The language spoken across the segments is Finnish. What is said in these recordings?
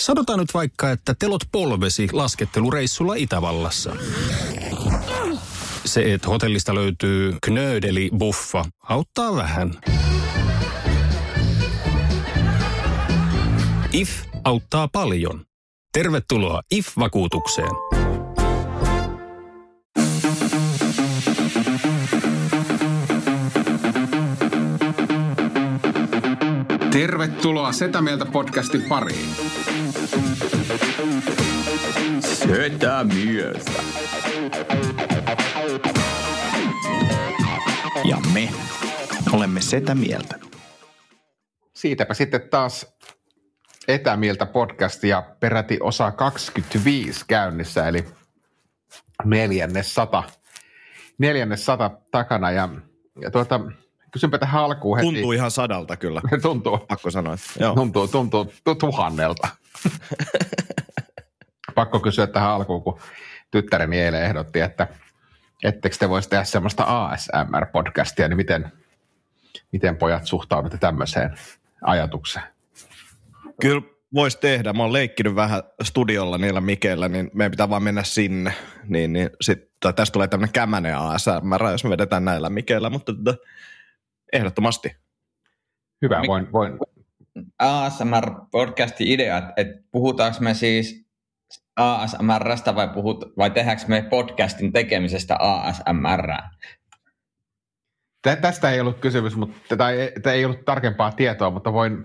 Sanotaan nyt vaikka, että telot polvesi laskettelureissulla Itävallassa. Se, että hotellista löytyy knöydeli buffa, auttaa vähän. IF auttaa paljon. Tervetuloa IF-vakuutukseen. Tervetuloa Setä Mieltä podcastin pariin. Setä Mieltä. Ja me olemme Setä Mieltä. Siitäpä sitten taas Etämieltä podcast ja peräti osa 25 käynnissä, eli neljännes sata, neljännes sata takana. Ja, ja tuota, kysynpä tähän alkuun heti. Tuntuu ihan sadalta kyllä. tuntuu. Pakko sanoa. Joo. Tuntuu, tuntuu tuhannelta. Pakko kysyä tähän alkuun, kun tyttäreni eilen ehdotti, että ettekö te voisi tehdä semmoista ASMR-podcastia, niin miten, miten pojat suhtaudutte tämmöiseen ajatukseen? Kyllä voisi tehdä. Mä oon leikkinyt vähän studiolla niillä mikeillä, niin meidän pitää vaan mennä sinne. Niin, niin sit, tästä tulee tämmöinen kämänen ASMR, jos me vedetään näillä mikeillä, mutta tota, ehdottomasti. Hyvä, voin, voin. ASMR-podcastin idea, että, puhutaanko me siis ASMRstä vai, puhut, vai tehdäänkö me podcastin tekemisestä ASMR? Tästä ei ollut kysymys, mutta, tai ei, ei ollut tarkempaa tietoa, mutta voin,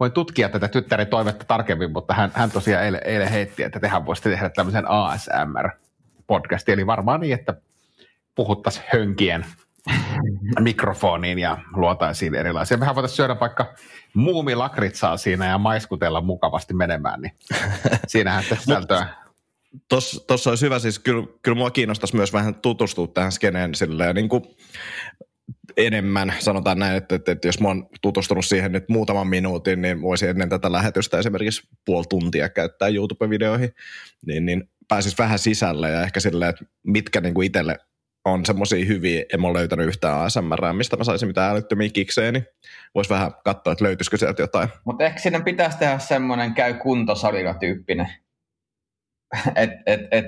voin tutkia tätä tyttären toivetta tarkemmin, mutta hän, hän tosiaan eilen, eilen heitti, että tehän voisitte tehdä tämmöisen ASMR-podcastin, eli varmaan niin, että puhuttaisiin hönkien mikrofoniin ja luotaisiin erilaisia. Mehän voitaisiin syödä vaikka muumilakritsaa siinä ja maiskutella mukavasti menemään, niin siinähän sitä sisältöä. Tuossa olisi hyvä, siis kyllä, kyllä mua kiinnostaisi myös vähän tutustua tähän skeneen silleen niin kuin enemmän, sanotaan näin, että, että, että jos mä oon tutustunut siihen nyt muutaman minuutin, niin voisi ennen tätä lähetystä esimerkiksi puoli tuntia käyttää YouTube-videoihin, niin, niin pääsis vähän sisälle ja ehkä silleen, että mitkä niin kuin itselle on semmoisia hyviä, en ole löytänyt yhtään ASMR, mistä mä saisin mitään älyttömiä kikseen, niin voisi vähän katsoa, että löytyisikö sieltä jotain. Mutta ehkä sinne pitäisi tehdä semmoinen käy kuntosalilla tyyppinen. et, et, et,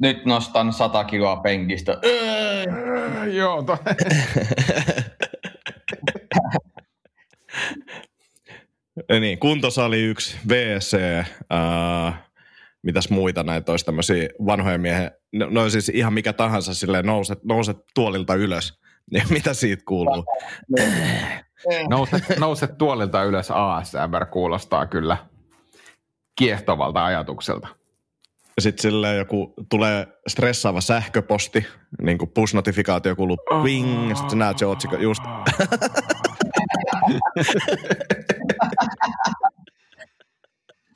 nyt nostan 100 kiloa penkistä. Öö, joo, to... niin, kuntosali 1, WC, äh, mitäs muita näitä olisi tämmöisiä vanhoja miehen, no, no siis ihan mikä tahansa silleen nouset, nouset tuolilta ylös, niin mitä siitä kuuluu? nouset, nouset tuolilta ylös ASMR kuulostaa kyllä kiehtovalta ajatukselta. Sitten silleen joku tulee stressaava sähköposti, niin kuin push-notifikaatio kuuluu ping, sitten sä näet se otsikko just.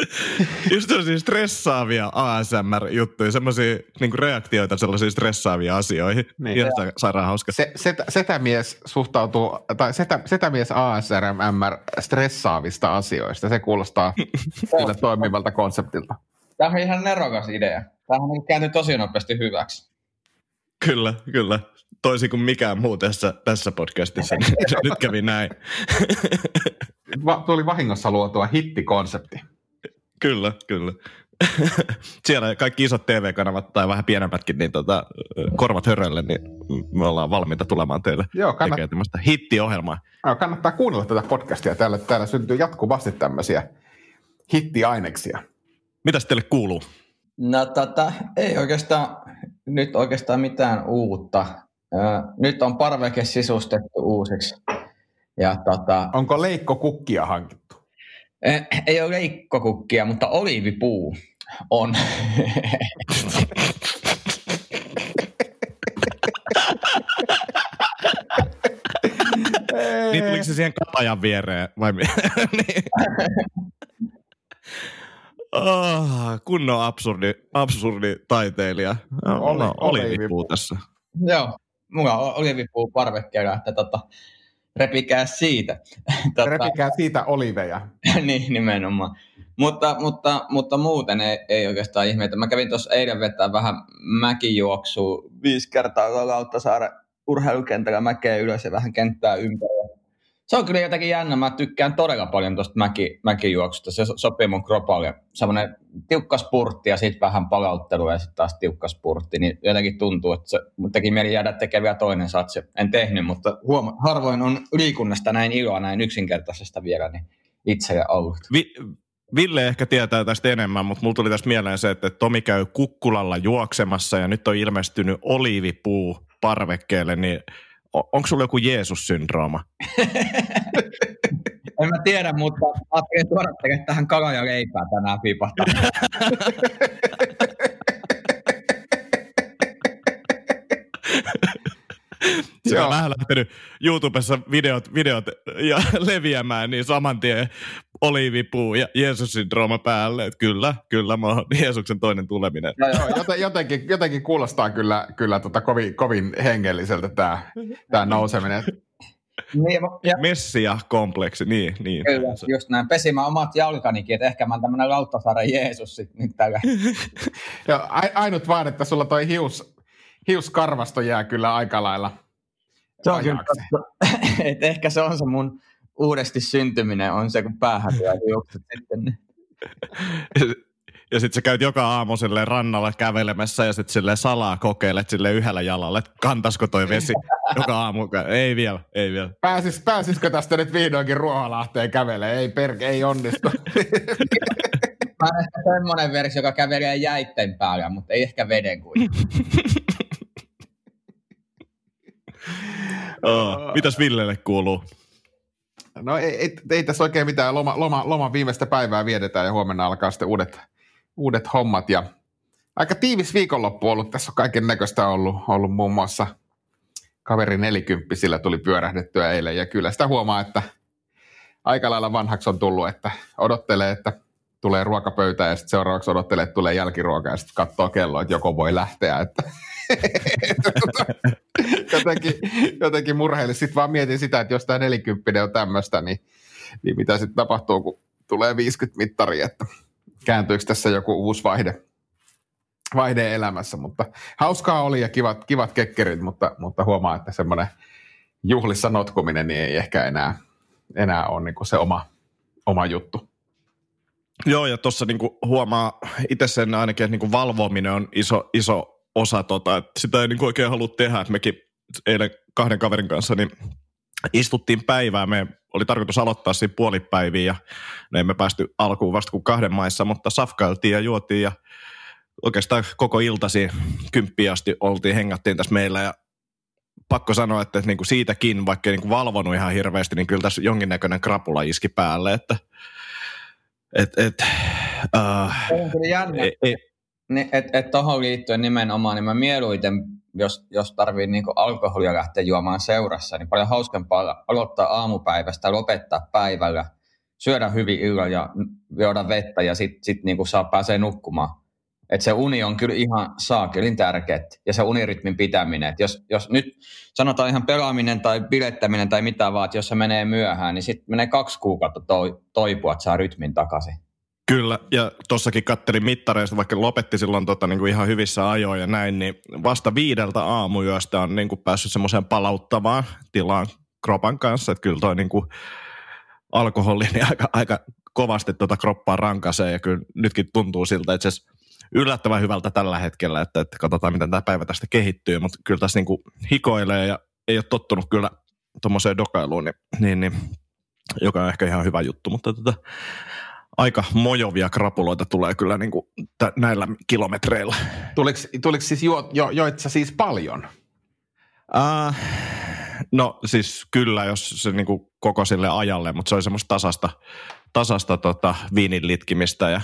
Just sellaisia stressaavia ASMR-juttuja, semmoisia niin reaktioita sellaisiin stressaaviin asioihin. Niin. Ihan sairaan hauska. Se, setä, setämies suhtautuu, tai setä, setämies ASMR stressaavista asioista. Se kuulostaa kyllä toimivalta konseptilta. Tämä on ihan nerokas idea. Tämä on käynyt tosi nopeasti hyväksi. Kyllä, kyllä. Toisin kuin mikään muu tässä, tässä podcastissa. Nyt kävi näin. Va, tuli vahingossa luotua hittikonsepti. Kyllä, kyllä. Siellä kaikki isot TV-kanavat tai vähän pienempätkin, niin tota, korvat hörölle, niin me ollaan valmiita tulemaan teille Joo, kannat... tekemään hittiohjelmaa. Joo, kannattaa kuunnella tätä podcastia. Täällä, täällä syntyy jatkuvasti tämmöisiä hittiaineksia. Mitäs teille kuuluu? No tota, ei oikeastaan, nyt oikeastaan mitään uutta. Nyt on parveke sisustettu uusiksi. Ja tota, Onko leikko kukkia hankittu? Ei ole leikkokukkia, mutta oliivipuu on. niin tuliko se siihen katajan viereen? Vai niin. Oh, kunnon absurdi, absurdi taiteilija. Oli, no, oliivipuu tässä. Joo, mulla on olivipuu parvekkeella, että tota, repikää siitä. tota, repikää siitä oliveja. niin, nimenomaan. Mutta, mutta, mutta muuten ei, ei oikeastaan ihmeitä. Mä kävin tuossa eilen vetää vähän mäkijuoksua viisi kertaa Lauttasaaren urheilukentällä mäkeä ylös ja vähän kenttää ympäri. Se on kyllä jotenkin jännä. Mä tykkään todella paljon tuosta mäki, mäkijuoksusta. Se sopii mun kropalle. Semmoinen tiukka spurtti ja sitten vähän palauttelua ja sitten taas tiukka spurtti. Niin jotenkin tuntuu, että se teki mieli jäädä tekemään vielä toinen satsi. En tehnyt, mutta huoma, harvoin on liikunnasta näin iloa näin yksinkertaisesta vielä niin itse ja ollut. Vi- Ville ehkä tietää tästä enemmän, mutta mulla tuli tästä mieleen se, että Tomi käy kukkulalla juoksemassa ja nyt on ilmestynyt oliivipuu parvekkeelle, niin onko sulla joku Jeesus-syndrooma? en mä tiedä, mutta ajattelin tuoda tähän kalaa ja leipää tänään piipahtaa. Se on vähän lähtenyt YouTubessa videot, videot ja leviämään, niin saman tien oliivipuu ja Jeesus-syndrooma päälle. Että kyllä, kyllä, mä oon Jeesuksen toinen tuleminen. No, joo, jotenkin, jotenkin kuulostaa kyllä, kyllä tota kovin, kovin hengelliseltä tämä tää nouseminen. Niin, ja... Messia-kompleksi, niin. niin. Kyllä, just näin. Pesimään omat jalkanikin, että ehkä mä oon tämmönen Lauttasaaren Jeesus sit nyt tällä. Joo, ainut vaan, että sulla toi hius, hiuskarvasto jää kyllä aika lailla se on kyllä, että ehkä se on se mun uudesti syntyminen, on se kun päähän juokset sitten. Niin. Ja sitten sä käyt joka aamu sille rannalla kävelemässä ja sitten sille salaa kokeilet sille yhdellä jalalla, että kantasko toi vesi joka aamu. Ei vielä, ei vielä. Pääsis, pääsisikö tästä nyt vihdoinkin Ruoholahteen kävelee? Ei perke, ei onnistu. Mä ehkä semmoinen versio, joka kävelee jäitten päällä, mutta ei ehkä veden kuin. Oh, mitäs Villelle kuuluu? No ei, ei, ei tässä oikein mitään. Loma, loma, loma viimeistä päivää viedetään ja huomenna alkaa sitten uudet, uudet hommat. Ja aika tiivis viikonloppu ollut. Tässä on kaiken näköistä ollut, ollut muun muassa kaveri nelikymppisillä tuli pyörähdettyä eilen. Ja kyllä sitä huomaa, että aika lailla vanhaksi on tullut, että odottelee, että tulee ruokapöytä ja sitten seuraavaksi odottelee, että tulee jälkiruoka ja sitten katsoo kelloa, että joko voi lähteä. Että, että tota, jotenkin, jotenkin murheille. Sitten vaan mietin sitä, että jos tämä 40 on tämmöistä, niin, niin mitä sitten tapahtuu, kun tulee 50 mittari, että kääntyykö tässä joku uusi vaihde, vaihde elämässä. Mutta hauskaa oli ja kivat, kivat kekkerit, mutta, mutta huomaa, että semmoinen juhlissa notkuminen niin ei ehkä enää, enää ole niin se oma, oma juttu. Joo, ja tuossa niinku huomaa itse sen ainakin, että niinku valvominen on iso, iso osa tota, että sitä ei niinku oikein halua tehdä, että mekin eilen kahden kaverin kanssa niin istuttiin päivää, me oli tarkoitus aloittaa siinä puolipäiviä ja me emme päästy alkuun vasta kuin kahden maissa, mutta safkailtiin ja juotiin ja oikeastaan koko iltasi kymppiä asti oltiin, hengattiin tässä meillä ja pakko sanoa, että, että niin kuin siitäkin, vaikka niin kuin valvonut ihan hirveästi, niin kyllä tässä jonkinnäköinen krapula iski päälle, että et, et, uh, on kyllä jännä. Ei, ei. Niin, et, et tohon liittyen nimenomaan, niin mä mieluiten, jos, jos tarvii niinku alkoholia lähteä juomaan seurassa, niin paljon hauskempaa aloittaa aamupäivästä, lopettaa päivällä, syödä hyvin illalla ja juoda vettä ja sitten sit niinku saa pääsee nukkumaan. Et se uni on kyllä ihan saakelin tärkeä ja se unirytmin pitäminen. Et jos, jos nyt sanotaan ihan pelaaminen tai bilettäminen tai mitä vaan, että jos se menee myöhään, niin sitten menee kaksi kuukautta toi, toipua, että saa rytmin takaisin. Kyllä, ja tuossakin kattelin mittareista, vaikka lopetti silloin tota, niin kuin ihan hyvissä ajoin ja näin, niin vasta viideltä aamuyöstä on niin kuin päässyt semmoiseen palauttavaan tilaan kropan kanssa, että kyllä toi niin kuin alkoholi niin aika, aika kovasti tuota kroppaa rankasee ja kyllä nytkin tuntuu siltä, että se yllättävän hyvältä tällä hetkellä, että, että katsotaan miten tämä päivä tästä kehittyy, mutta kyllä tässä niin kuin hikoilee ja ei ole tottunut kyllä tuommoiseen dokailuun, niin, niin, niin, joka on ehkä ihan hyvä juttu, mutta tota, aika mojovia krapuloita tulee kyllä niin kuin t- näillä kilometreillä. Tuliko, tuliko siis jo, jo, joit siis paljon? Uh, no siis kyllä, jos se niin kuin koko sille ajalle, mutta se oli semmoista tasasta, tasasta tota, viinin litkimistä ja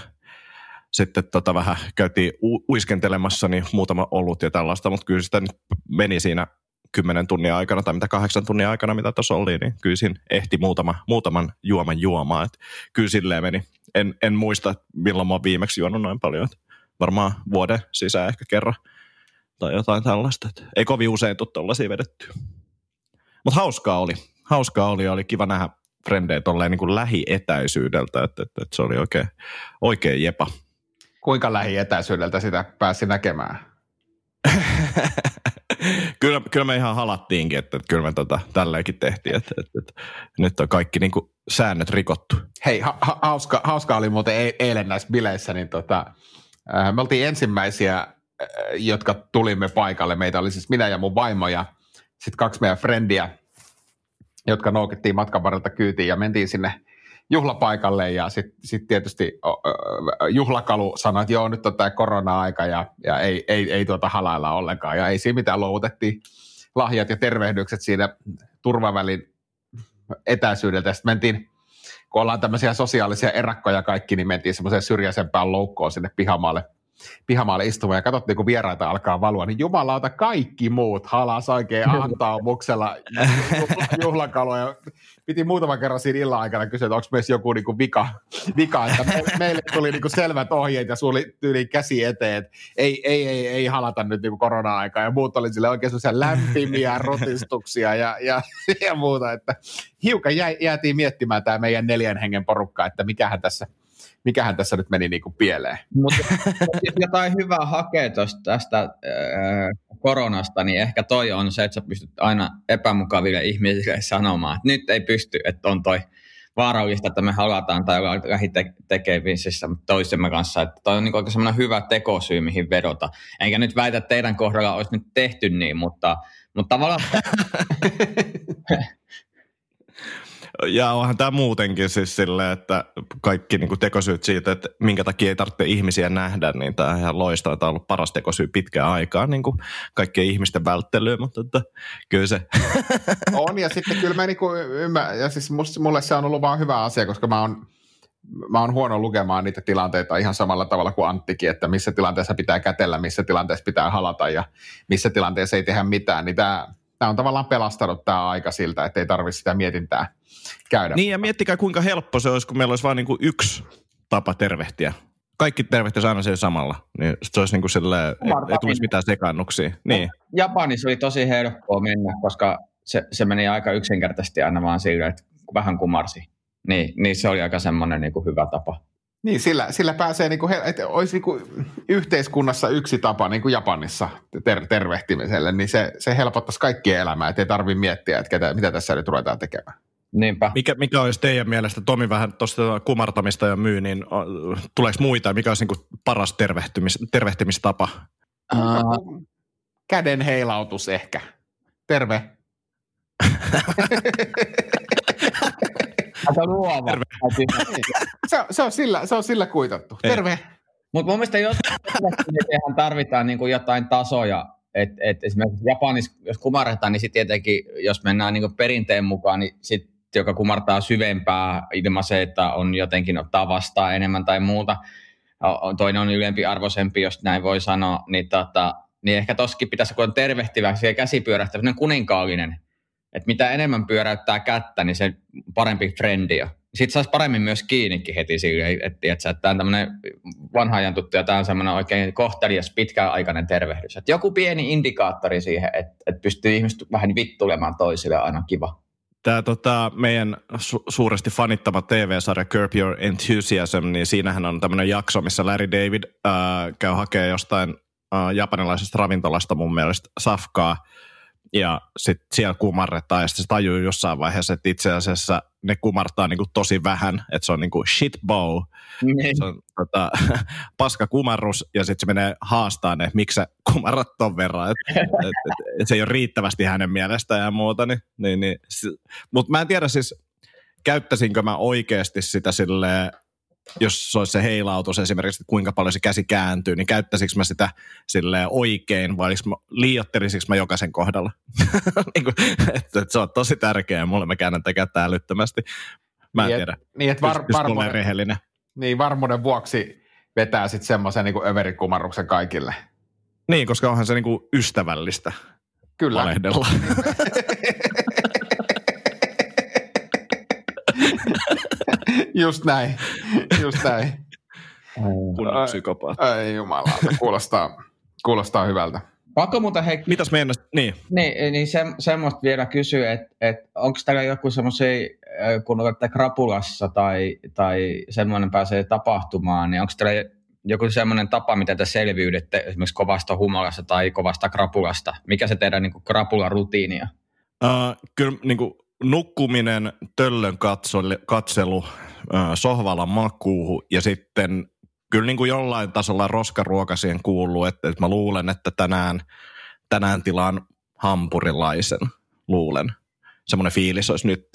sitten tota vähän käytiin u- uiskentelemassa niin muutama ollut ja tällaista, mutta kyllä sitä nyt meni siinä kymmenen tunnin aikana tai mitä kahdeksan tunnin aikana, mitä tuossa oli, niin kyllä siinä ehti muutama, muutaman juoman juomaan. Et kyllä silleen meni. En, en muista, milloin mä oon viimeksi juonut noin paljon. Varmaan vuoden sisään ehkä kerran tai jotain tällaista. Et ei kovin usein tule tuollaisia vedettyä. Mutta hauskaa oli. Hauskaa oli ja oli kiva nähdä frendejä tolleen niin kuin lähietäisyydeltä, että, että, että se oli oikein, oikein jepa. Kuinka lähietäisyydeltä sitä pääsi näkemään? kyllä, kyllä me ihan halattiinkin, että, että kyllä me tota, tälleenkin tehtiin, että, että, että nyt on kaikki niin kuin, säännöt rikottu. Hei, ha- ha- hauska, hauska oli muuten e- eilen näissä bileissä, niin tota, äh, me oltiin ensimmäisiä, äh, jotka tulimme paikalle. Meitä oli siis minä ja mun vaimo ja sitten kaksi meidän frendiä, jotka noukittiin matkan varrelta kyytiin ja mentiin sinne juhlapaikalle ja sitten sit tietysti juhlakalu sanoi, että joo, nyt on tämä korona-aika ja, ja ei, ei, ei tuota halailla ollenkaan ja ei siinä mitään luovutettiin lahjat ja tervehdykset siinä turvavälin etäisyydeltä. Sitten mentiin, kun ollaan tämmöisiä sosiaalisia erakkoja kaikki, niin mentiin semmoiseen syrjäisempään loukkoon sinne pihamaalle – pihamaalle istumaan ja katsottiin, kun vieraita alkaa valua, niin jumalauta kaikki muut halas oikein antaumuksella juhlakaloja. Piti muutaman kerran siinä illan aikana kysyä, että onko meissä joku niinku vika, vika, että me, meille tuli niinku selvät ohjeet ja suuli tyyli käsi eteen, että ei, ei, ei, ei halata nyt niinku korona-aikaa ja muut oli sille oikein sellaisia lämpimiä rotistuksia ja, ja, ja muuta, että hiukan jä, jäätiin miettimään tämä meidän neljän hengen porukka, että mikähän tässä – mikähän tässä nyt meni niin kuin pieleen. Mutta jotain hyvää hakea tosta, tästä äh, koronasta, niin ehkä toi on se, että sä pystyt aina epämukaville ihmisille sanomaan, että nyt ei pysty, että on toi vaarallista, että me halataan tai ollaan lähitekevisissä toisemme kanssa. Että toi on niin oikein semmoinen hyvä tekosyy, mihin vedota. Enkä nyt väitä, että teidän kohdalla olisi nyt tehty niin, mutta, mutta tavallaan Ja onhan tämä muutenkin siis silleen, että kaikki niin kuin tekosyyt siitä, että minkä takia ei tarvitse ihmisiä nähdä, niin tämä on ihan loistava. Tämä on ollut paras tekosyy pitkään aikaa niin kuin kaikkien ihmisten välttelyyn, mutta että, kyllä se. On ja sitten kyllä mä niin ymmärrän, ja siis mulle se on ollut vaan hyvä asia, koska mä oon mä oon huono lukemaan niitä tilanteita ihan samalla tavalla kuin Anttikin, että missä tilanteessa pitää kätellä, missä tilanteessa pitää halata ja missä tilanteessa ei tehdä mitään, niin tämä, tämä on tavallaan pelastanut tämä aika siltä, että ei tarvitse sitä mietintää käydä. Niin ja miettikää kuinka helppo se olisi, kun meillä olisi vain niin kuin yksi tapa tervehtiä. Kaikki tervehtiä aina sen samalla. Niin se olisi niin kuin sille, ei, ei tulisi mitään sekannuksia. Niin. Japanissa oli tosi helppoa mennä, koska se, se meni aika yksinkertaisesti aina vaan sille, että vähän kumarsi. Niin, niin se oli aika semmoinen niin kuin hyvä tapa. Niin, sillä, sillä pääsee, niin kuin, että olisi niin kuin yhteiskunnassa yksi tapa, niin kuin Japanissa ter- tervehtimiselle, niin se, se helpottaisi kaikkien elämää, että ei tarvitse miettiä, että ketä, mitä tässä nyt ruvetaan tekemään. Niinpä. Mikä, mikä olisi teidän mielestä, Tomi vähän tuosta kumartamista ja myy, niin tuleeko muita, mikä olisi niin paras tervehtimis, tervehtimistapa? Uh. Käden heilautus ehkä. Terve. Aika luova. Terve. se, se, on sillä, se on sillä kuitattu. Ei. Terve. Mutta mun mielestä jotain tarvitaan niin kuin jotain tasoja et, et esimerkiksi Japanissa, jos kumarretaan, niin sitten tietenkin, jos mennään niin perinteen mukaan, niin sit, joka kumartaa syvempää ilman se, että on jotenkin ottaa vastaan enemmän tai muuta, toinen on ylempi arvoisempi, jos näin voi sanoa, niin, tota, niin ehkä toskin pitäisi, kun on tervehtivä, se käsi pyörähtää, kuninkaallinen, että mitä enemmän pyöräyttää kättä, niin se parempi frendi on sitten saisi paremmin myös kiinnikin heti siihen, että, että, tämä on tämmöinen vanha ajan tuttu ja tämä on semmoinen oikein kohtelias pitkäaikainen tervehdys. Että joku pieni indikaattori siihen, että, että pystyy ihmiset vähän vittulemaan toisille, aina kiva. Tämä tota, meidän su- suuresti fanittama TV-sarja Curb Your Enthusiasm, niin siinähän on tämmöinen jakso, missä Larry David äh, käy hakemaan jostain äh, japanilaisesta ravintolasta mun mielestä safkaa – ja sitten siellä kumarretaan ja sitten se tajuu jossain vaiheessa, että itse asiassa ne kumartaa niinku tosi vähän, että se on niinku shit bow. Niin. Se on tota, paska kumarrus ja sitten se menee haastaa ne, miksi sä kumarrat ton verran. Et, et, et, et se ei ole riittävästi hänen mielestään ja muuta. Niin, niin, niin. Mutta mä en tiedä siis, käyttäisinkö mä oikeasti sitä silleen jos se olisi se heilautus esimerkiksi, että kuinka paljon se käsi kääntyy, niin käyttäisikö mä sitä sille oikein vai liiottelisikö mä jokaisen kohdalla? niin kuin, että, että se on tosi tärkeää mulle, mä käännän tätä kättä älyttömästi. Mä en niin, tiedä. Niin, että var, varmuuden, rehellinen. Niin, varmuuden vuoksi vetää sitten semmoisen niin överikumarruksen kaikille. Niin, koska onhan se niin kuin ystävällistä Kyllä. valehdella. Just näin, just näin. Kunnon psykopaatti. Ei jumala, kuulostaa, kuulostaa hyvältä. Pakko muuta hei... Mitäs meidän, niin? Niin, niin se, semmoista vielä kysyä, että et, onko täällä joku semmoisia, kun olette krapulassa tai, tai semmoinen pääsee tapahtumaan, niin onko täällä joku semmoinen tapa, miten te selviydytte esimerkiksi kovasta humalasta tai kovasta krapulasta? Mikä se teidän niin krapula-rutiinia? Uh, kyllä niin kuin, nukkuminen, töllön katselu, katselu sohvalla makuuhu ja sitten kyllä niin kuin jollain tasolla roskaruoka siihen kuuluu, että, että mä luulen, että tänään, tänään tilaan hampurilaisen, luulen. Semmoinen fiilis olisi nyt.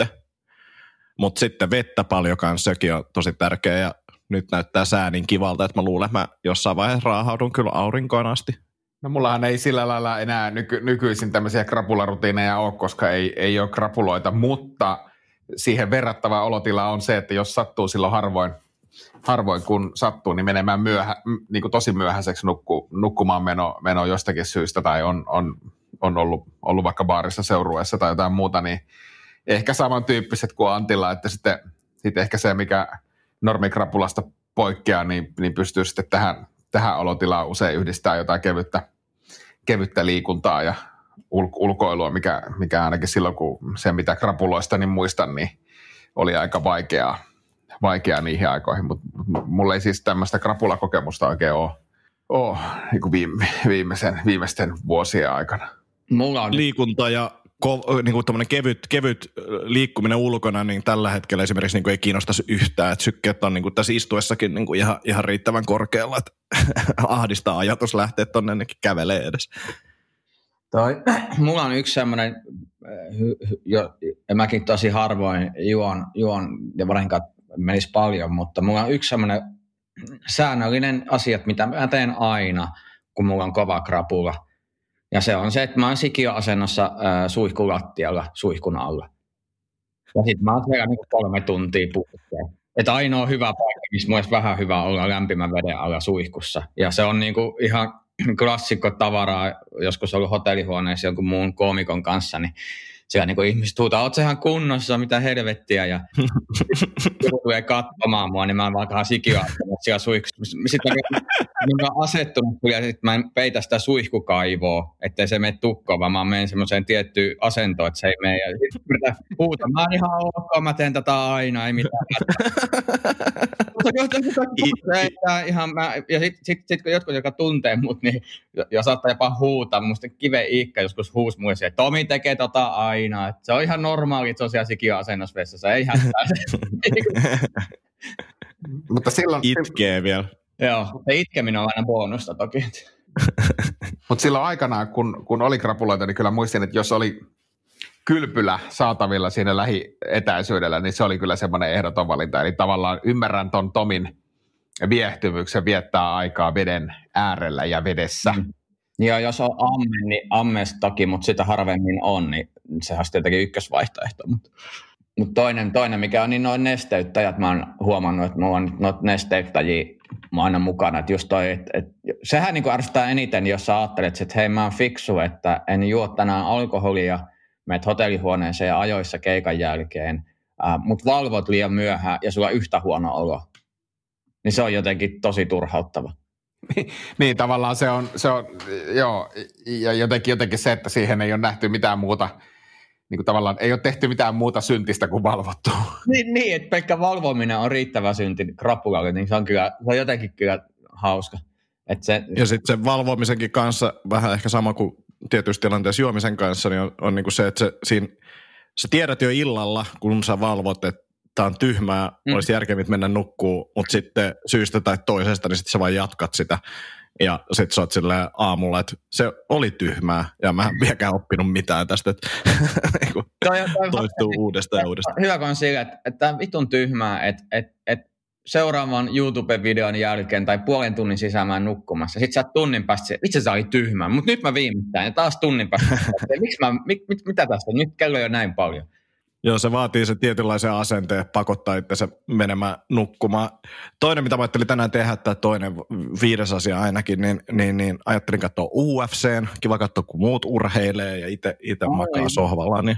Mutta sitten vettä paljon kanssa, sekin on tosi tärkeä ja nyt näyttää sää niin kivalta, että mä luulen, että mä jossain vaiheessa raahaudun kyllä aurinkoon asti. No mullahan ei sillä lailla enää nyky, nykyisin tämmöisiä krapularutiineja ole, koska ei, ei ole krapuloita, mutta siihen verrattava olotila on se, että jos sattuu silloin harvoin, harvoin kun sattuu, niin menemään myöhä, niin kuin tosi myöhäiseksi nukku, nukkumaan meno, meno jostakin syystä tai on, on, on ollut, ollut vaikka baarissa seurueessa tai jotain muuta, niin ehkä samantyyppiset kuin Antilla, että sitten, sitten ehkä se, mikä normikrapulasta poikkeaa, niin, niin pystyy sitten tähän, tähän olotilaan usein yhdistää jotain kevyttä, kevyttä liikuntaa ja ul, ulkoilua, mikä, mikä ainakin silloin, kun se mitä krapuloista niin muistan, niin oli aika vaikeaa, vaikeaa niihin aikoihin, mutta mulla ei siis tämmöistä krapulakokemusta oikein ole, ole niin kuin viime, viimeisen, viimeisten vuosien aikana. Mulla on... Liikunta ja ko, niin kuin kevyt, kevyt liikkuminen ulkona, niin tällä hetkellä esimerkiksi niin kuin ei kiinnostaisi yhtään, että sykkeet on niin kuin tässä istuessakin niin kuin ihan, ihan riittävän korkealla, että ahdistaa ajatus lähteä tuonne ennenkin kävelee edes. Toi, mulla on yksi semmoinen, jo, ja mäkin tosi harvoin juon, juon ja varsinkaan menisi paljon, mutta mulla on yksi semmoinen säännöllinen asia, mitä mä teen aina, kun mulla on kova krapula – ja se on se, että mä oon sikioasennossa äh, suihkulattialla suihkun alla. Ja sitten mä oon siellä niin kolme tuntia puhutteen. Että ainoa hyvä paikka, missä mun vähän hyvä olla lämpimän veden alla suihkussa. Ja se on niin kuin ihan klassikko tavaraa, joskus ollut hotellihuoneessa jonkun muun koomikon kanssa, niin siellä niin kuin ihmiset huutaa, oot ihan kunnossa, mitä helvettiä, ja joku tulee katsomaan mua, niin mä vaan sikiä siellä suihkussa. Sitten mä oon asettunut, ja sitten mä en peitä sitä suihkukaivoa, ettei se mene tukkoon, vaan mä menen semmoiseen tiettyyn asentoon, että se ei mene, ja sitten huuta, mä oon ihan ok, mä teen tätä aina, ei mitään. ihan mä, ja sitten sit, sit, kun jotkut, jotka tuntee mut, niin ja saattaa jopa huutaa. Musta Kive Iikka joskus huusi mulle että Tomi tekee tota aina. Että se on ihan normaali, että se on siellä asennossa vessassa. Ei hän Mutta silloin... Itkee vielä. Joo, se itkeminen on aina bonusta toki. Mutta silloin aikanaan, kun, kun oli krapuloita, niin kyllä muistin, että jos oli kylpylä saatavilla siinä lähietäisyydellä, niin se oli kyllä semmoinen ehdoton valinta. Eli tavallaan ymmärrän ton Tomin viehtymyksen viettää aikaa veden äärellä ja vedessä. Mm. Ja jos on amme, niin ammes toki, mutta sitä harvemmin on, niin sehän on tietenkin ykkösvaihtoehto. Mutta mut toinen, toinen, mikä on, niin noin nesteyttäjät, mä oon huomannut, että mulla on noita nesteyttäjiä mä aina mukana. Että just toi, et, et, sehän niin arvostaa eniten, jos sä ajattelet, että hei mä oon fiksu, että en juo tänään alkoholia, menet hotellihuoneeseen ja ajoissa keikan jälkeen, äh, mutta valvot liian myöhään ja sulla on yhtä huono olo niin se on jotenkin tosi turhauttava. niin, tavallaan se on, se on, joo, ja jotenkin, jotenkin se, että siihen ei ole nähty mitään muuta, niin kuin tavallaan ei ole tehty mitään muuta syntistä kuin valvottu. Niin, niin että pelkkä valvominen on riittävä synti krapulalle, niin se on, kyllä, se on jotenkin kyllä hauska. Et se, ja sitten se valvomisenkin kanssa vähän ehkä sama kuin tietyissä tilanteissa juomisen kanssa, niin on, on niin kuin se, että se, siinä, sä tiedät jo illalla, kun sä valvot, että tämä on tyhmää, mm. olisi järkevää mennä nukkuu, mutta sitten syystä tai toisesta, niin sitten sä vaan jatkat sitä. Ja sitten sä oot silleen aamulla, että se oli tyhmää ja mä en vieläkään oppinut mitään tästä, että niinku toi, toi toistuu uudestaan ja uudestaan. Hyvä on sillä, että, että vitun tyhmää, että, että, että seuraavan YouTube-videon jälkeen tai puolen tunnin sisään mä nukkumassa. Sitten sä oot tunnin päästä, itse se oli tyhmää, mutta nyt mä viimeistään ja taas tunnin päästä. Miksi mä, mit, mit, mitä tässä Nyt kello jo näin paljon. Joo, se vaatii se tietynlaisen asenteen, pakottaa itse menemään nukkumaan. Toinen, mitä mä ajattelin tänään tehdä, tämä toinen viides asia ainakin, niin, niin, niin ajattelin katsoa UFCn. Kiva katsoa, kun muut urheilee ja itse makaa sohvalla, niin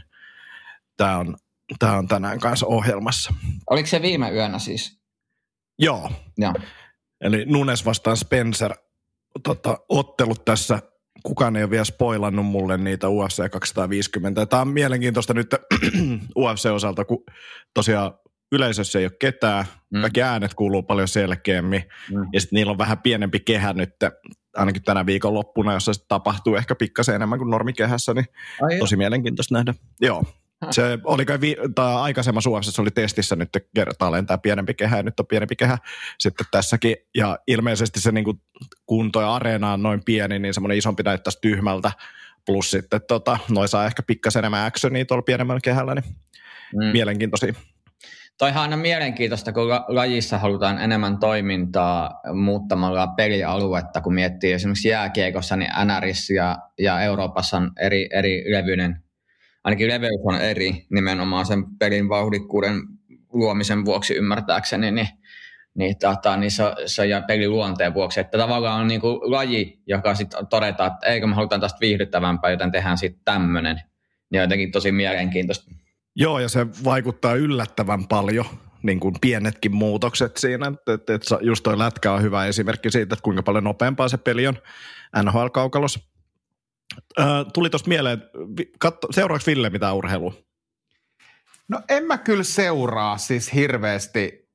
tämä on, tää on tänään kanssa ohjelmassa. Oliko se viime yönä siis? Joo. Joo. Eli Nunes vastaan Spencer tota, ottelut tässä kukaan ei ole vielä spoilannut mulle niitä UFC 250. Tämä on mielenkiintoista nyt UFC-osalta, kun tosiaan yleisössä ei ole ketään, mm. kaikki äänet kuuluu paljon selkeämmin, mm. ja sitten niillä on vähän pienempi kehä nyt, ainakin tänä viikonloppuna, jossa se tapahtuu ehkä pikkasen enemmän kuin normikehässä, niin Ai tosi jo. mielenkiintoista nähdä. Joo. Se oli kai vi- tai aikaisemmassa se oli testissä nyt kertaalleen tämä pienempi kehä ja nyt on pienempi kehä sitten tässäkin. Ja ilmeisesti se niinku kunto ja areena on noin pieni, niin semmoinen isompi näyttäisi tyhmältä. Plus sitten tota, noin saa ehkä pikkasen enemmän actionia tuolla pienemmällä kehällä, niin mm. mielenkiintoisia. Toihan on aina mielenkiintoista, kun lajissa halutaan enemmän toimintaa muuttamalla pelialuetta, kun miettii esimerkiksi jääkiekossa, niin NRissä ja, ja Euroopassa on eri, eri levyinen ainakin leveys on eri nimenomaan sen pelin vauhdikkuuden luomisen vuoksi ymmärtääkseni, niin, niin, tota, niin se, se ja pelin luonteen vuoksi, että tavallaan on niin kuin laji, joka sitten todetaan, että eikö me halutaan tästä viihdyttävämpää, joten tehdään sitten tämmöinen. Niin jotenkin tosi mielenkiintoista. Joo, ja se vaikuttaa yllättävän paljon, niin kuin pienetkin muutokset siinä. Että, että just toi lätkä on hyvä esimerkki siitä, että kuinka paljon nopeampaa se peli on NHL-kaukalossa. Äh, tuli tuosta mieleen, katso, seuraavaksi Ville mitään urheilua? No en mä kyllä seuraa siis hirveästi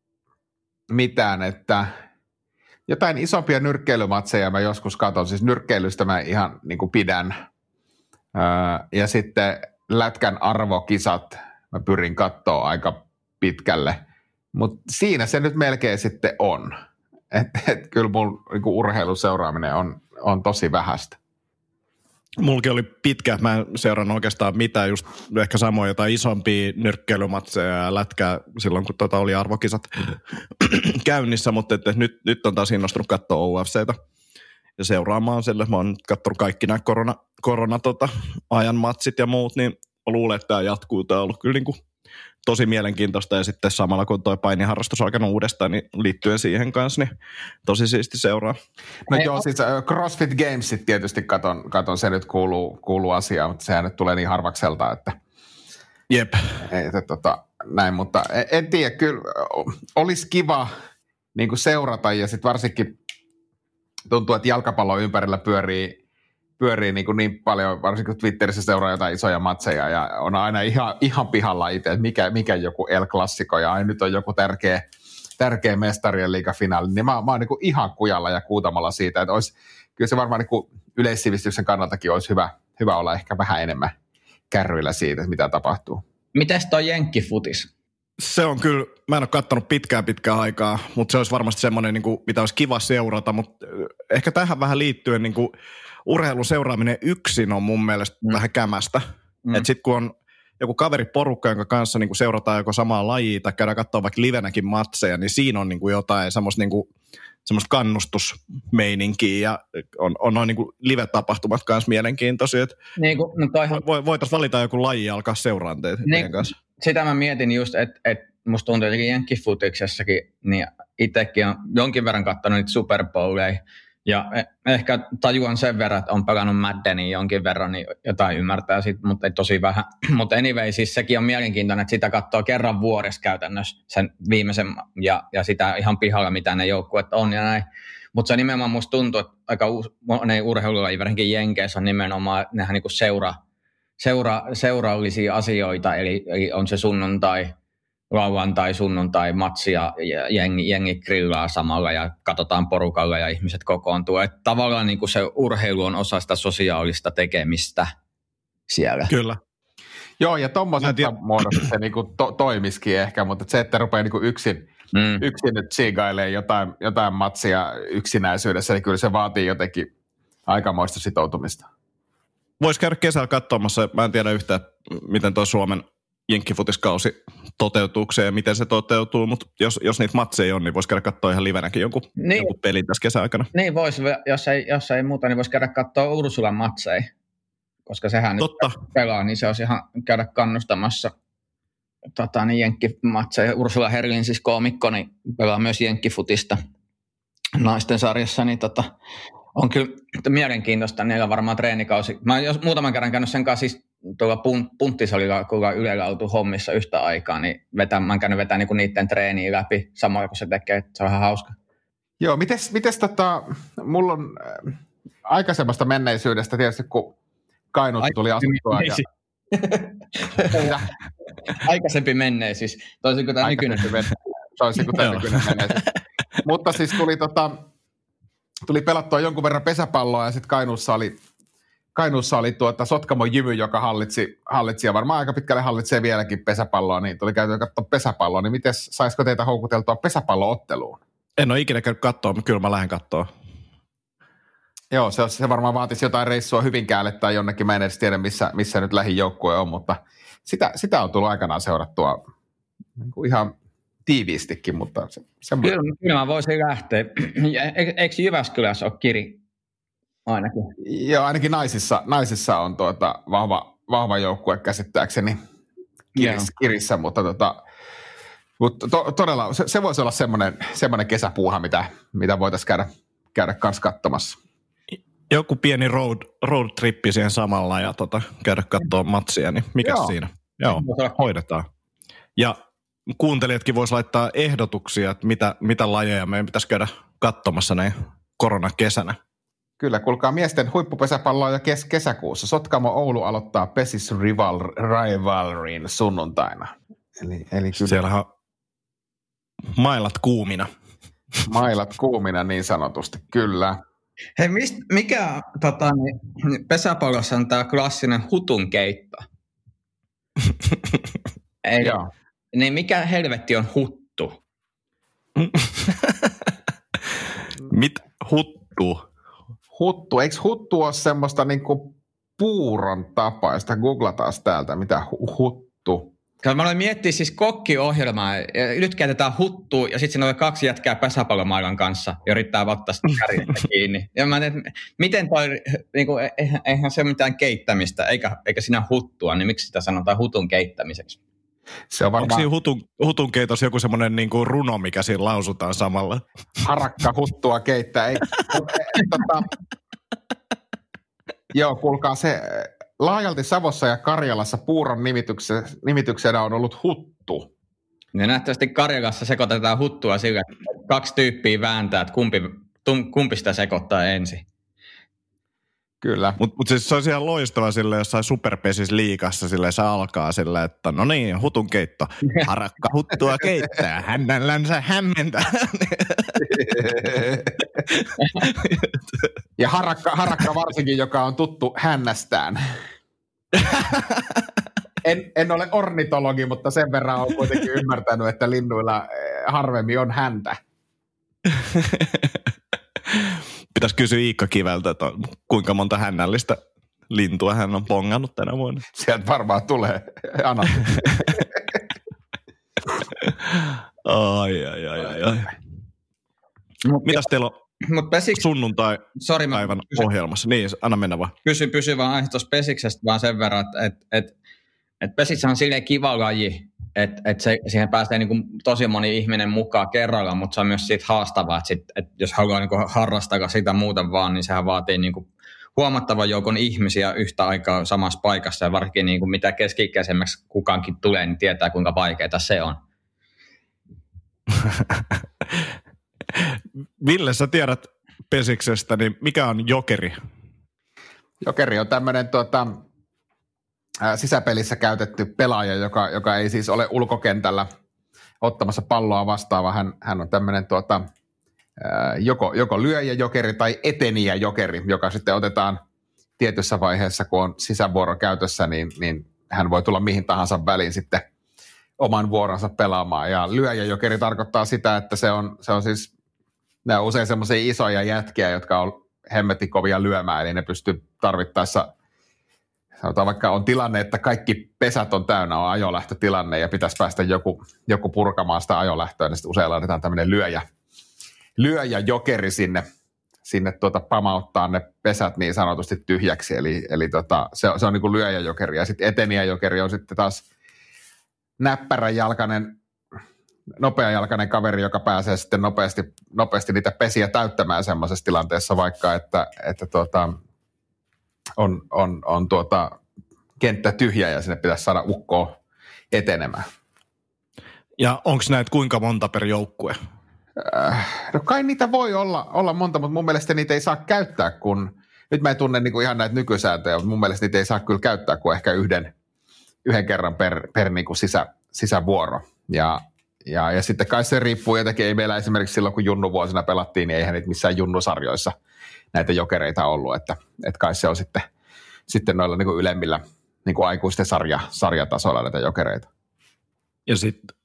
mitään, että jotain isompia nyrkkeilymatseja mä joskus katon, siis nyrkkeilystä mä ihan niin kuin pidän. Öö, ja sitten lätkän arvokisat mä pyrin katsoa aika pitkälle, mutta siinä se nyt melkein sitten on. Että et, kyllä mun niin urheiluseuraaminen on, on tosi vähäistä. Mulki oli pitkä, mä en oikeastaan mitään, just ehkä samoin jotain isompia nyrkkeilymatseja ja lätkää silloin, kun tota oli arvokisat käynnissä, mutta että nyt, nyt on taas innostunut katsoa UFCtä ja seuraamaan sille. Mä oon katsonut kaikki nämä korona, korona tota, ajan matsit ja muut, niin luulen, että tämä jatkuu. Tämä on ollut kyllä niin kuin tosi mielenkiintoista ja sitten samalla kun tuo painiharrastus on alkanut uudestaan, niin liittyen siihen kanssa, niin tosi siisti seuraa. No Ei, joo, siis CrossFit Gamesit tietysti katon, katon se nyt kuuluu, kuuluu asiaan, mutta sehän nyt tulee niin harvakselta, että Jep. Ei, että, tota, näin, mutta en, en tiedä, kyllä olisi kiva niin seurata ja sitten varsinkin tuntuu, että jalkapallo ympärillä pyörii pyörii niin, kuin niin paljon, varsinkin Twitterissä seuraa jotain isoja matseja ja on aina ihan, ihan pihalla itse, että mikä, mikä joku El Clasico ja nyt on joku tärkeä, tärkeä mestarien liigafinaali, niin mä, mä oon niin kuin ihan kujalla ja kuutamalla siitä, että olisi, kyllä se varmaan niin yleissivistyksen kannaltakin olisi hyvä, hyvä olla ehkä vähän enemmän kärryillä siitä, mitä tapahtuu. Mites toi jenkkifutis? Se on kyllä, mä en ole katsonut pitkään pitkään aikaa, mutta se olisi varmasti semmoinen, niin kuin, mitä olisi kiva seurata, mutta ehkä tähän vähän liittyen niin kuin, urheilun seuraaminen yksin on mun mielestä mm. vähän kämästä. Mm. Että sitten kun on joku kaveri porukka, jonka kanssa niin kuin seurataan joko samaa lajia tai käydään katsoa vaikka livenäkin matseja, niin siinä on niin kuin jotain semmoista, niin kuin, semmoista kannustusmeininkiä ja on, on noin niin kuin live-tapahtumat kanssa mielenkiintoisia. Niin kuin, no toihan... Voitaisiin valita joku laji ja alkaa seuraan teitä niin, kanssa. Sitä mä mietin just, että et musta tuntuu jotenkin jenkkifutiksessakin, niin itsekin on jonkin verran katsonut niitä Super Bowleja, ja e- ehkä tajuan sen verran, että on pelannut Maddenin jonkin verran, niin jotain ymmärtää sit, mutta ei tosi vähän. mutta anyway, siis sekin on mielenkiintoinen, että sitä katsoo kerran vuodessa käytännössä sen viimeisen ja, ja sitä ihan pihalla, mitä ne joukkueet on ja näin. Mutta se nimenomaan musta tuntuu, että aika monen urheilulaji, varsinkin Jenkeissä on nimenomaan, nehän niinku seura, seura, seurallisia asioita, eli, eli on se sunnuntai, lauantai, sunnuntai matsi ja jengi, jengi grillaa samalla ja katsotaan porukalla ja ihmiset kokoontuu. Että tavallaan niin kuin se urheilu on osa sitä sosiaalista tekemistä siellä. Kyllä. Joo, ja tuommoisessa muodossa se niin kuin to, toimisikin ehkä, mutta se, että rupeaa niin kuin yksin, mm. yksin nyt siigailee jotain, jotain matsia yksinäisyydessä, niin kyllä se vaatii jotenkin aikamoista sitoutumista. Voisi käydä kesällä katsomassa, mä en tiedä yhtään, miten tuo Suomen jenkkifutiskausi toteutuukseen ja miten se toteutuu, mutta jos, jos niitä matseja on, niin voisi käydä katsoa ihan livenäkin jonkun, niin, jonkun pelin tässä kesäaikana. Niin voisi, jos ei, jos ei muuta, niin voisi käydä katsoa Ursulan matseja, koska sehän Totta. nyt pelaa, niin se olisi ihan käydä kannustamassa tota, niin jenkkimatseja. Ursula Herlin, siis koomikko, niin pelaa myös jenkkifutista naisten sarjassa, niin tota, on kyllä mielenkiintoista, niillä varmaan treenikausi. Mä oon muutaman kerran käynyt sen kanssa siis tuolla punttisalilla, kun Ylellä oltu hommissa yhtä aikaa, niin vetän, mä oon käynyt vetämään niinku niiden treeniä läpi samoin kuin se tekee, että se on ihan hauska. Joo, mites, mites tota, mulla on äh, aikaisemmasta menneisyydestä tietysti, kun Kainuutti tuli asuttua ja, Aikaisempi menneisyys, toisin kuin tämä nykyinen. Toisin kuin tämä nykyinen menneisyys. Mutta siis tuli, tota, tuli pelattua jonkun verran pesäpalloa ja sitten Kainuussa oli, Kainuussa oli tuota Sotkamon Jymy, joka hallitsi, hallitsi ja varmaan aika pitkälle hallitsee vieläkin pesäpalloa, niin tuli käyty katsoa pesäpalloa, niin miten saisiko teitä houkuteltua pesäpallootteluun? En ole ikinä käynyt katsoa, mutta kyllä mä lähden katsoa. Joo, se, se varmaan vaatisi jotain reissua Hyvinkäälle tai jonnekin. Mä en edes tiedä, missä, missä nyt lähijoukkue on, mutta sitä, sitä on tullut aikanaan seurattua niin kuin ihan tiiviistikin, mutta se, semmoinen... Kyllä, kyllä mä voisin lähteä. Eikö Jyväskylässä ole kiri ainakin? Joo, ainakin naisissa, naisissa on tuota vahva, vahva joukkue käsittääkseni kiris, kirissä, mutta, tota, mutta to, todella se, se voisi olla semmoinen, semmoinen kesäpuuha, mitä, mitä voitaisiin käydä, käydä kanssa katsomassa joku pieni road, road trippi siihen samalla ja tota, käydä katsoa matsia, niin mikä siinä? Joo, hoidetaan. Ja kuuntelijatkin vois laittaa ehdotuksia, että mitä, mitä lajeja meidän pitäisi käydä katsomassa näin koronakesänä. Kyllä, kuulkaa miesten huippupesäpalloa jo kes- kesäkuussa. Sotkamo Oulu aloittaa Pesis Rival, Rivalryn sunnuntaina. Eli, eli kyllä. Siellähän mailat kuumina. Mailat kuumina niin sanotusti, kyllä. Hei, mist, mikä tota, niin, pesäpallossa on tämä klassinen hutun keitto? Eli, Joo. Niin mikä helvetti on huttu? Mit huttu? Huttu, eikö huttu ole semmoista niinku puuron tapaista? Googlataan täältä, mitä huttu Mä aloin miettiä siis kokkiohjelmaa. Ja nyt käytetään huttua ja sitten siinä on kaksi jätkää pesäpallomaailman kanssa ja yrittää ottaa sitä kärjestä kiinni. Ja mä tein, miten toi, niin kuin, eihän se ole mitään keittämistä, eikä, eikä sinä huttua, niin miksi sitä sanotaan hutun keittämiseksi? Se on varmaan... Onko siinä hutun, hutun keitos joku semmoinen niin kuin runo, mikä siinä lausutaan samalla? Harakka huttua keittää. Ei, tota, joo, kuulkaa se, Laajalti Savossa ja Karjalassa puuron nimityksenä on ollut huttu. Ja nähtävästi Karjalassa sekoitetaan huttua sillä, että kaksi tyyppiä vääntää, että kumpi, tum, kumpi sitä sekoittaa ensin. Kyllä. Mutta mut siis se olisi ihan loistava sille jossain superpesis liikassa, sille se alkaa sille, että no niin, hutun keitto. Harakka huttua keittää, hännällänsä hämmentää. ja harakka, harakka varsinkin, joka on tuttu hännästään. en, en ole ornitologi, mutta sen verran olen kuitenkin ymmärtänyt, että linnuilla eh, harvemmin on häntä. Pitäisi kysyä Iikka Kiveltä, että kuinka monta hännällistä lintua hän on pongannut tänä vuonna. Sieltä varmaan tulee. Anna. ai, ai, ai, ai, ai. Mitäs teillä on Mut pesik... sunnuntai Sorry, päivän pysy... ohjelmassa? Niin, anna mennä vaan. Pysy, pysy vaan aihe tuossa Pesiksestä vaan sen verran, että et, et, et on silleen kiva laji, että et se, siihen pääsee niinku tosi moni ihminen mukaan kerralla, mutta se on myös siitä haastavaa, että sit, et jos haluaa niinku harrastaa sitä muuten vaan, niin sehän vaatii niinku huomattavan joukon ihmisiä yhtä aikaa samassa paikassa ja varsinkin niinku mitä keski-ikäisemmäksi kukaankin tulee, niin tietää kuinka vaikeaa se on. Ville, sä tiedät Pesiksestä, niin mikä on jokeri? Jokeri on tämmöinen tuota, sisäpelissä käytetty pelaaja, joka, joka ei siis ole ulkokentällä ottamassa palloa vastaan, vaan hän, hän on tämmöinen tuota, joko, joko lyöjä jokeri tai eteniä jokeri, joka sitten otetaan tietyssä vaiheessa, kun on sisävuoro käytössä, niin, niin hän voi tulla mihin tahansa väliin sitten oman vuoronsa pelaamaan. Ja lyöjä jokeri tarkoittaa sitä, että se on, se on siis ne on usein semmoisia isoja jätkiä, jotka on hemmetin kovia lyömään, eli ne pystyy tarvittaessa, sanotaan vaikka on tilanne, että kaikki pesät on täynnä, on ajolähtötilanne ja pitäisi päästä joku, joku purkamaan sitä ajolähtöä, niin sitten usein laitetaan tämmöinen lyöjä, lyöjä jokeri sinne, sinne tuota pamauttaa ne pesät niin sanotusti tyhjäksi, eli, eli tota, se, se on niin kuin lyöjä jokeri, ja sitten eteniä jokeri on sitten taas näppäräjalkainen nopeajalkainen kaveri, joka pääsee sitten nopeasti, nopeasti niitä pesiä täyttämään semmoisessa tilanteessa, vaikka että, että tuota, on, on, on tuota, kenttä tyhjä ja sinne pitäisi saada ukkoa etenemään. Ja onko näitä kuinka monta per joukkue? Äh, no kai niitä voi olla, olla monta, mutta mun mielestä niitä ei saa käyttää, kun nyt mä en tunne niin kuin ihan näitä nykysääntöjä, mutta mun mielestä niitä ei saa kyllä käyttää kuin ehkä yhden, yhden kerran per, per niin kuin sisä, sisävuoro. Ja, ja, ja sitten kai se riippuu jotenkin, ei meillä esimerkiksi silloin kun Junnu vuosina pelattiin, niin eihän niitä missään Junnusarjoissa näitä jokereita ollut, että, että kai se on sitten, sitten noilla niin kuin ylemmillä niin kuin aikuisten sarja, sarjatasoilla näitä jokereita. Ja sitten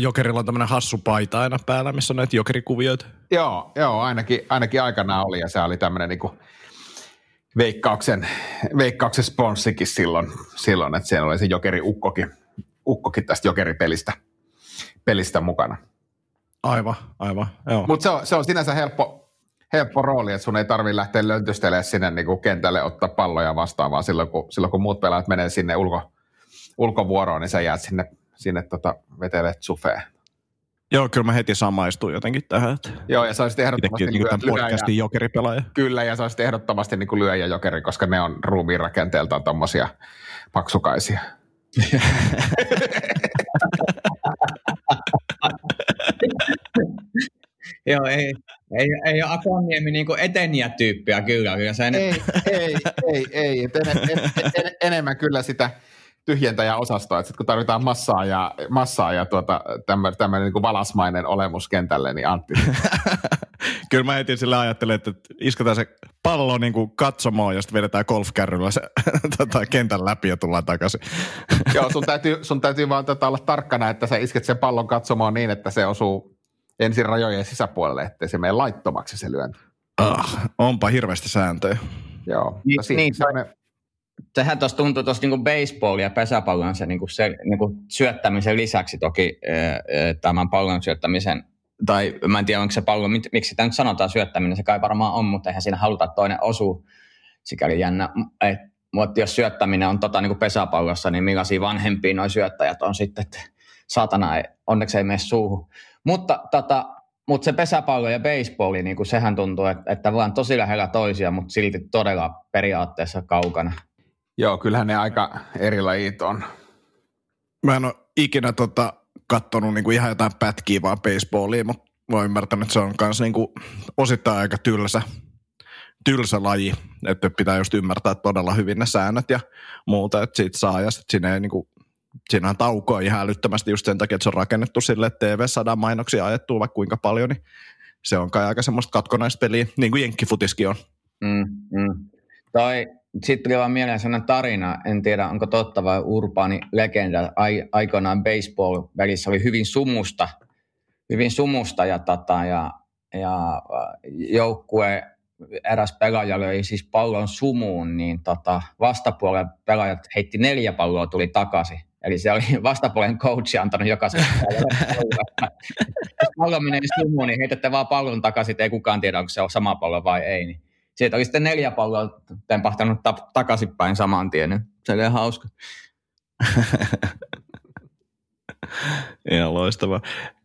Jokerilla on tämmöinen hassu paita aina päällä, missä on näitä jokerikuvioita. Joo, joo ainakin, ainakin aikanaan oli ja se oli tämmöinen niin veikkauksen, veikkauksen sponssikin silloin, silloin, että siellä oli se jokeri ukkokin, ukkokin tästä jokeripelistä pelistä mukana. Aivan, aivan, joo. Mutta se on, se on sinänsä helppo, helppo rooli, että sun ei tarvitse lähteä löntystelemään sinne niin kuin kentälle ottaa palloja vastaan, vaan silloin kun, silloin kun muut pelaajat menee sinne ulko, ulkovuoroon, niin sä jäät sinne sinne tota, vetelee sufeen. Joo, kyllä mä heti samaistuin jotenkin tähän. Että Joo, ja sä olisit ehdottomasti niin lyö, podcastin jokeripelaaja. Kyllä, ja sä olisit ehdottomasti niin kuin lyöjä jokeri, koska ne on ruumiin rakenteeltaan tommosia paksukaisia. Joo, ei, ei, ei ole Akoniemi niin eteniä-tyyppiä kyllä. kyllä sen... Ei, ei, ei, ei. En, en, en, enemmän kyllä sitä tyhjentäjäosastoa, että sit kun tarvitaan massaa ja, massaa ja tuota, tämmöinen, niin valasmainen olemus kentälle, niin Antti. Kyllä mä heti sillä ajattelen, että isketään se pallo niin kuin katsomaan ja sitten vedetään golfkärryllä se tota, kentän läpi ja tullaan takaisin. Joo, sun täytyy, sun täytyy vaan tota, olla tarkkana, että sä isket sen pallon katsomaan niin, että se osuu ensin rajojen sisäpuolelle, ettei se mene laittomaksi se lyönti. Ah, onpa hirveästi sääntöjä. Joo. Niin, no, niin, sehän tuossa tuntuu tuossa niin baseball ja pesäpallon se, niin se niin syöttämisen lisäksi toki tämän pallon syöttämisen, tai mä en tiedä onko se pallo, miksi sitä nyt sanotaan syöttäminen, se kai varmaan on, mutta eihän siinä haluta, että toinen osuu, sikäli jännä. Et, mutta jos syöttäminen on tota, niin kuin pesäpallossa, niin millaisia vanhempia nuo syöttäjät on sitten, että saatana ei, onneksi ei mene suuhun. Mutta tota, mutta se pesäpallo ja baseballi, niin kuin sehän tuntuu, että, että vaan tosi lähellä toisia, mutta silti todella periaatteessa kaukana. Joo, kyllähän ne aika eri lajit on. Mä en ole ikinä tota, kattonut niinku ihan jotain pätkiä vaan baseballia, mutta mä oon ymmärtänyt, että se on myös niinku osittain aika tylsä, tylsä laji, että pitää just ymmärtää todella hyvin ne säännöt ja muuta, että siitä saa ja sitten siinä ei niinku, siinä on taukoa ihan älyttömästi just sen takia, että se on rakennettu sille, että TV saadaan mainoksia ajettua vaikka kuinka paljon, niin se on kai aika semmoista katkonaispeliä, niin kuin Jenkkifutiskin on. Mm, mm. Tai sitten tuli vaan mieleen sellainen tarina, en tiedä onko totta vai urbaani legenda, Ai, aikoinaan baseball-välissä oli hyvin sumusta, hyvin sumusta ja, tota, ja, ja joukkue eräs pelaaja löi siis pallon sumuun, niin tota, vastapuolen pelaajat heitti neljä palloa, tuli takaisin. Eli se oli vastapuolen coachi antanut jokaisen Jos pallo menee sumuun, niin heitätte vaan pallon takaisin, ei kukaan tiedä, onko se on sama pallo vai ei. Niin siitä oli sitten neljä palloa tempahtanut ta- takaisinpäin saman tien. Se oli hauska. Ihan loistavaa.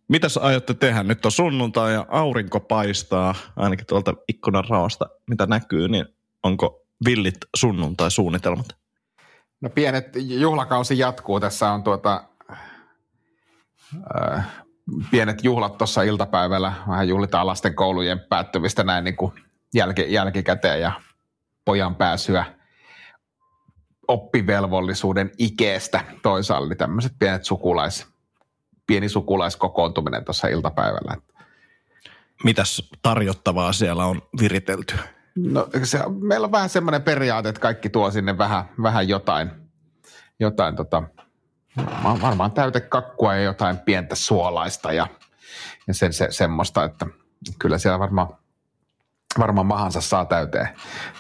Mitäs aiotte tehdä? Nyt on sunnuntai ja aurinko paistaa, ainakin tuolta ikkunan raosta, mitä näkyy, niin onko villit sunnuntai-suunnitelmat? No pienet juhlakausi jatkuu. Tässä on tuota, äh, pienet juhlat tuossa iltapäivällä. Vähän juhlitaan lasten koulujen päättymistä näin niin kuin jälki, jälkikäteen ja pojan pääsyä oppivelvollisuuden ikeestä toisaalta, niin tämmöiset pienet sukulais, pieni sukulaiskokoontuminen tuossa iltapäivällä. Mitäs tarjottavaa siellä on viritelty? No, se, meillä on vähän semmoinen periaate, että kaikki tuo sinne vähän, vähän jotain, jotain tota, varmaan täytekakkua ja jotain pientä suolaista ja, ja sen, se, semmoista, että kyllä siellä varmaan varmaan mahansa saa täyteen,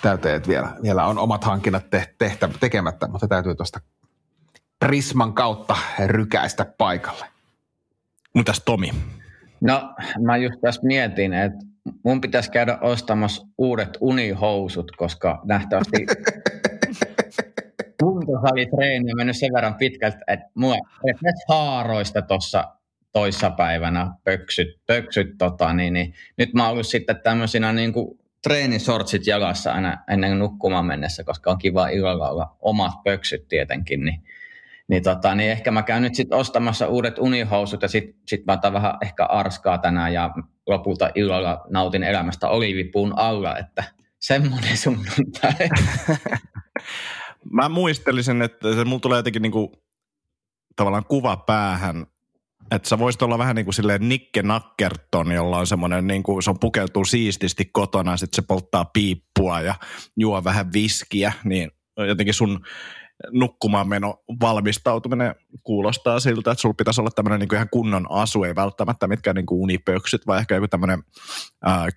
täyteen että vielä, vielä on omat hankinnat te, tehtä, tekemättä, mutta täytyy tuosta Prisman kautta rykäistä paikalle. Mitäs Tomi? No mä just tässä mietin, että mun pitäisi käydä ostamassa uudet unihousut, koska nähtävästi kuntosalitreeni on mennyt sen verran pitkälti, että mulla haaroista tuossa toissapäivänä pöksyt, pöksyt tota, niin, niin, nyt mä oon ollut sitten tämmöisinä niin kuin treenisortsit jalassa aina ennen nukkumaan mennessä, koska on kiva illalla olla omat pöksyt tietenkin, niin, niin, tota, niin ehkä mä käyn nyt sitten ostamassa uudet unihousut ja sitten sit mä otan vähän ehkä arskaa tänään ja lopulta illalla nautin elämästä oliivipuun alla, että semmoinen sunnuntai. Mä muistelisin, että se mulla tulee jotenkin niinku, tavallaan kuva päähän, että sä voisit olla vähän niin kuin silleen Nikke Nakkerton, jolla on semmoinen, niin kuin, se on pukeutuu siististi kotona, sitten se polttaa piippua ja juo vähän viskiä, niin jotenkin sun nukkumaan meno valmistautuminen kuulostaa siltä, että sulla pitäisi olla tämmöinen niin ihan kunnon asu, ei välttämättä mitkään niin unipöksyt, vai ehkä joku tämmöinen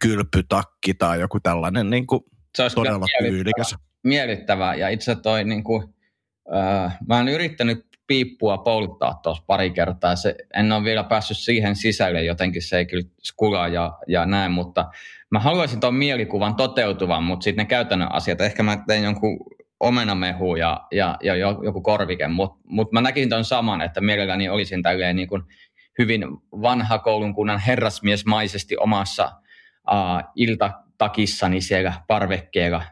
kylpytakki tai joku tällainen niin kuin se olisi todella tyylikäs. Miellyttävää, ja itse toi niin kuin, äh, mä oon yrittänyt piippua polttaa tuossa pari kertaa. Se, en ole vielä päässyt siihen sisälle, jotenkin se ei kyllä skulaa ja, ja näin, mutta mä haluaisin tuon mielikuvan toteutuvan, mutta sitten ne käytännön asiat, ehkä mä tein jonkun omenamehu ja, ja, ja joku korvike, mutta mut mä näkin tuon saman, että mielelläni olisin tälleen niin kuin hyvin vanha koulun kunnan herrasmiesmaisesti omassa uh, iltatakissani siellä parvekkeella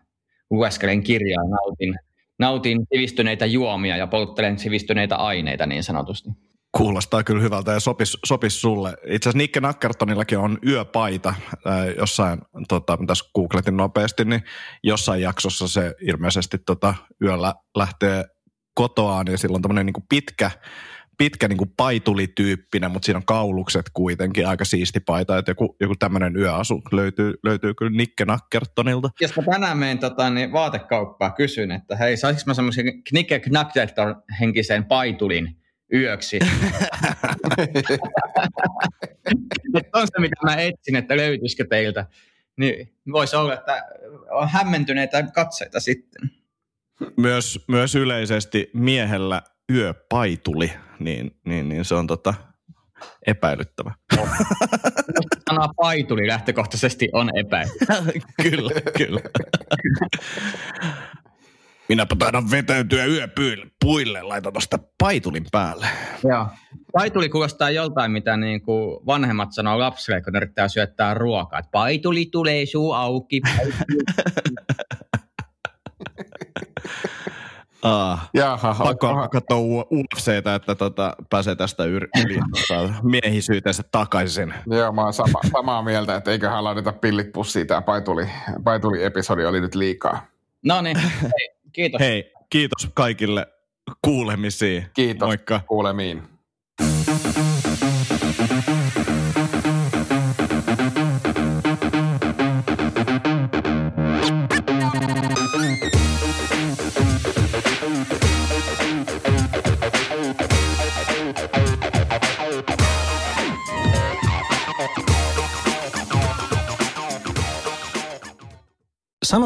lueskelen kirjaa, nautin, nautin sivistyneitä juomia ja polttelen sivistyneitä aineita niin sanotusti. Kuulostaa kyllä hyvältä ja sopis, sopis sulle. Itse asiassa Nikke Nakkertonillakin on yöpaita äh, jossain, tota, tässä googletin nopeasti, niin jossain jaksossa se ilmeisesti tota, yöllä lähtee kotoaan ja sillä on tämmöinen niin pitkä, pitkä niin kuin paitulityyppinen, mutta siinä on kaulukset kuitenkin, aika siisti paita, että joku, joku tämmöinen yöasu löytyy, löytyy kyllä Nikke Nakkertonilta. Jos mä tänään menen tota, niin vaatekauppaa kysyn, että hei, saisinko mä semmoisen Nikke Nakkerton henkiseen paitulin, yöksi. on se, mitä mä etsin, että löytyisikö teiltä. Niin voisi olla, että on hämmentyneitä katseita sitten. Myös, myös yleisesti miehellä yöpaituli, niin, niin, niin se on tota epäilyttävä. Sana paituli lähtökohtaisesti on epäilyttävä. kyllä, kyllä. Minäpä taidan vetäytyä yöpuille, laita tuosta paitulin päälle. Joo. Paituli kuulostaa joltain, mitä niin kuin vanhemmat sanoo lapsille, kun ne yrittää syöttää ruokaa. Että paituli tulee suu auki. Ah, Jaha, pakko katsoa UFCtä, että tota, pääsee tästä yli miehisyytensä takaisin. Joo, mä oon sama, samaa mieltä, että eiköhän laiteta pillit pussiin. Tämä paituli, paituli episodi oli nyt liikaa. No niin, Kiitos. Hei, kiitos kaikille kuulemisiin. Kiitos. Moikka. Kuulemiin.